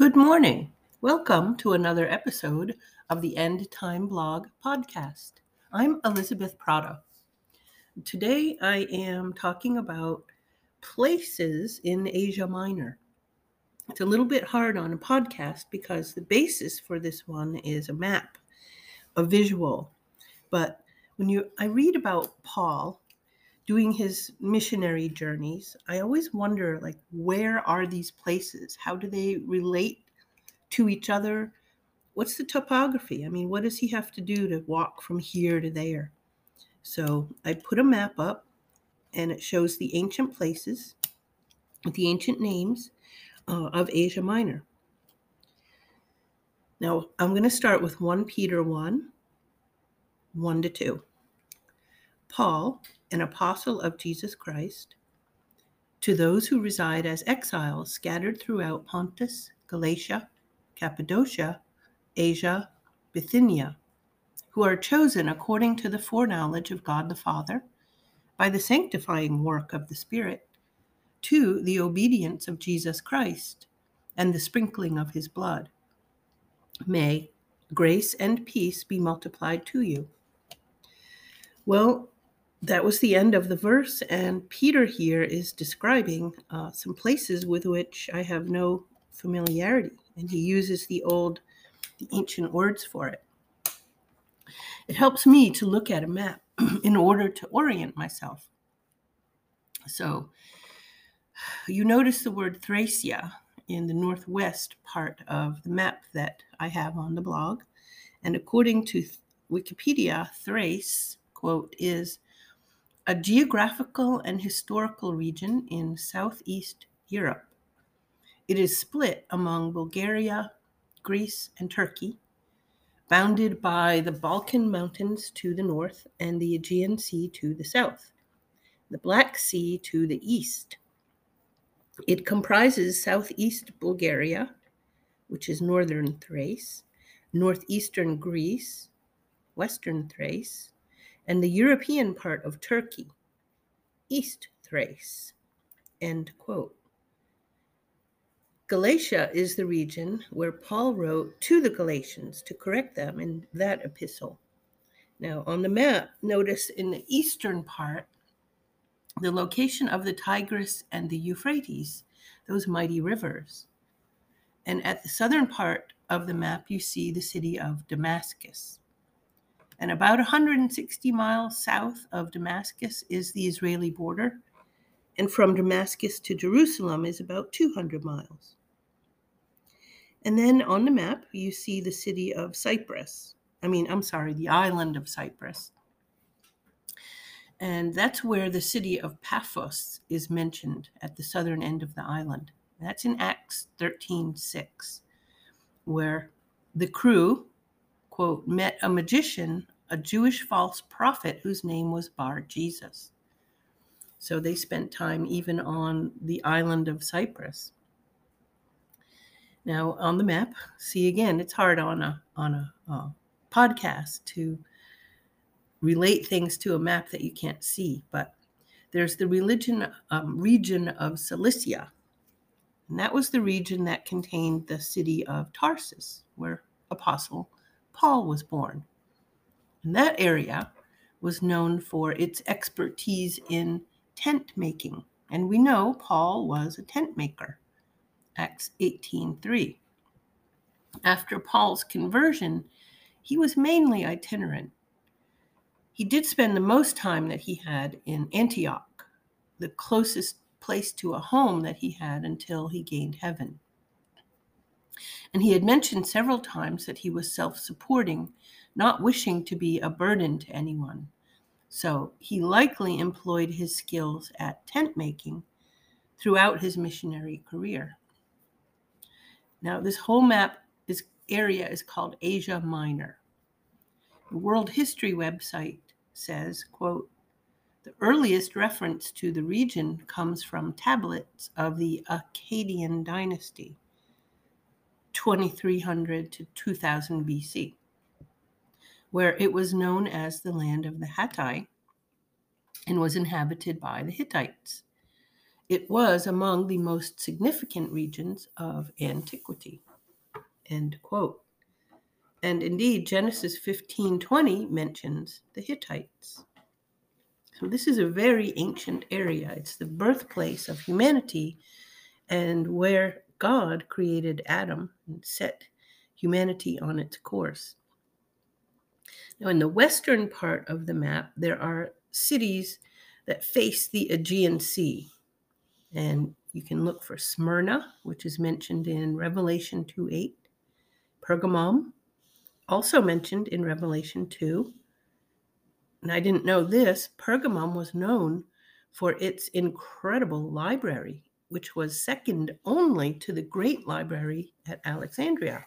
Good morning. Welcome to another episode of the End Time Blog podcast. I'm Elizabeth Prata. Today I am talking about places in Asia Minor. It's a little bit hard on a podcast because the basis for this one is a map, a visual. But when you I read about Paul doing his missionary journeys, I always wonder like where are these places? How do they relate to each other? What's the topography? I mean, what does he have to do to walk from here to there? So I put a map up and it shows the ancient places, the ancient names uh, of Asia Minor. Now I'm going to start with 1 Peter 1 1 to 2. Paul, an apostle of Jesus Christ, to those who reside as exiles scattered throughout Pontus, Galatia, Cappadocia, Asia, Bithynia, who are chosen according to the foreknowledge of God the Father, by the sanctifying work of the Spirit, to the obedience of Jesus Christ and the sprinkling of his blood. May grace and peace be multiplied to you. Well, that was the end of the verse, and Peter here is describing uh, some places with which I have no familiarity, and he uses the old, the ancient words for it. It helps me to look at a map in order to orient myself. So, you notice the word Thracia in the northwest part of the map that I have on the blog. And according to Wikipedia, Thrace, quote, is a geographical and historical region in southeast Europe. It is split among Bulgaria, Greece, and Turkey, bounded by the Balkan Mountains to the north and the Aegean Sea to the south, the Black Sea to the east. It comprises southeast Bulgaria, which is northern Thrace, northeastern Greece, western Thrace, and the European part of Turkey, East Thrace. End quote. Galatia is the region where Paul wrote to the Galatians to correct them in that epistle. Now, on the map, notice in the eastern part, the location of the Tigris and the Euphrates, those mighty rivers. And at the southern part of the map, you see the city of Damascus. And about 160 miles south of Damascus is the Israeli border. And from Damascus to Jerusalem is about 200 miles. And then on the map, you see the city of Cyprus. I mean, I'm sorry, the island of Cyprus. And that's where the city of Paphos is mentioned at the southern end of the island. That's in Acts 13:6, where the crew, quote, met a magician, a Jewish false prophet whose name was Bar Jesus. So they spent time even on the island of Cyprus. Now on the map, see again, it's hard on a on a uh, podcast to relate things to a map that you can't see, but there's the religion um, region of Cilicia, and that was the region that contained the city of Tarsus, where Apostle Paul was born. And that area was known for its expertise in tent making. And we know Paul was a tent maker. Acts 18:3. After Paul's conversion, he was mainly itinerant. He did spend the most time that he had in Antioch, the closest place to a home that he had until he gained heaven. And he had mentioned several times that he was self supporting, not wishing to be a burden to anyone. So he likely employed his skills at tent making throughout his missionary career. Now, this whole map, this area is called Asia Minor. The World History website says, quote, the earliest reference to the region comes from tablets of the Akkadian dynasty, 2300 to 2000 BC, where it was known as the land of the Hatti and was inhabited by the Hittites. It was among the most significant regions of antiquity. End quote. And indeed, Genesis 15:20 mentions the Hittites. So this is a very ancient area. It's the birthplace of humanity and where God created Adam and set humanity on its course. Now, in the western part of the map, there are cities that face the Aegean Sea. And you can look for Smyrna, which is mentioned in Revelation 2 8, Pergamum, also mentioned in Revelation 2. And I didn't know this, Pergamum was known for its incredible library, which was second only to the great library at Alexandria.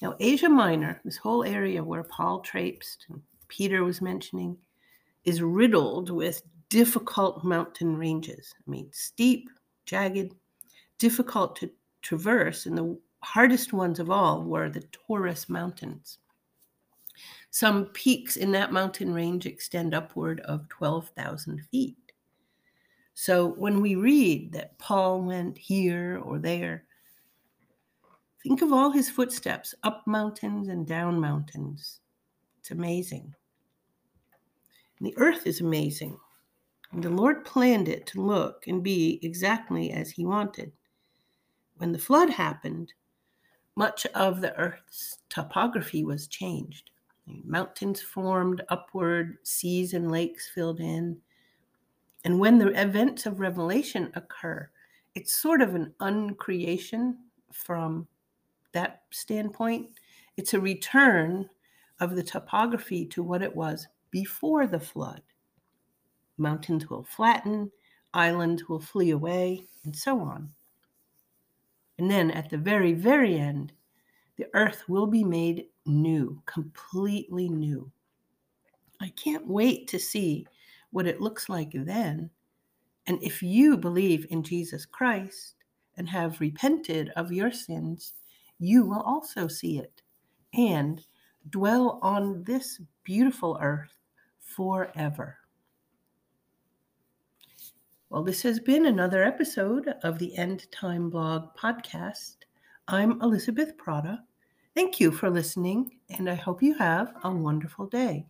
Now, Asia Minor, this whole area where Paul traipsed and Peter was mentioning, is riddled with difficult mountain ranges. I mean, steep, jagged, difficult to traverse, and the hardest ones of all were the Taurus Mountains. Some peaks in that mountain range extend upward of 12,000 feet. So when we read that Paul went here or there, think of all his footsteps up mountains and down mountains. It's amazing. And the earth is amazing. And the Lord planned it to look and be exactly as he wanted. When the flood happened, much of the earth's topography was changed. Mountains formed upward, seas and lakes filled in. And when the events of Revelation occur, it's sort of an uncreation from that standpoint. It's a return of the topography to what it was before the flood. Mountains will flatten, islands will flee away, and so on. And then at the very, very end, the earth will be made new, completely new. I can't wait to see what it looks like then. And if you believe in Jesus Christ and have repented of your sins, you will also see it and dwell on this beautiful earth forever. Well, this has been another episode of the End Time Blog podcast. I'm Elizabeth Prata. Thank you for listening, and I hope you have a wonderful day.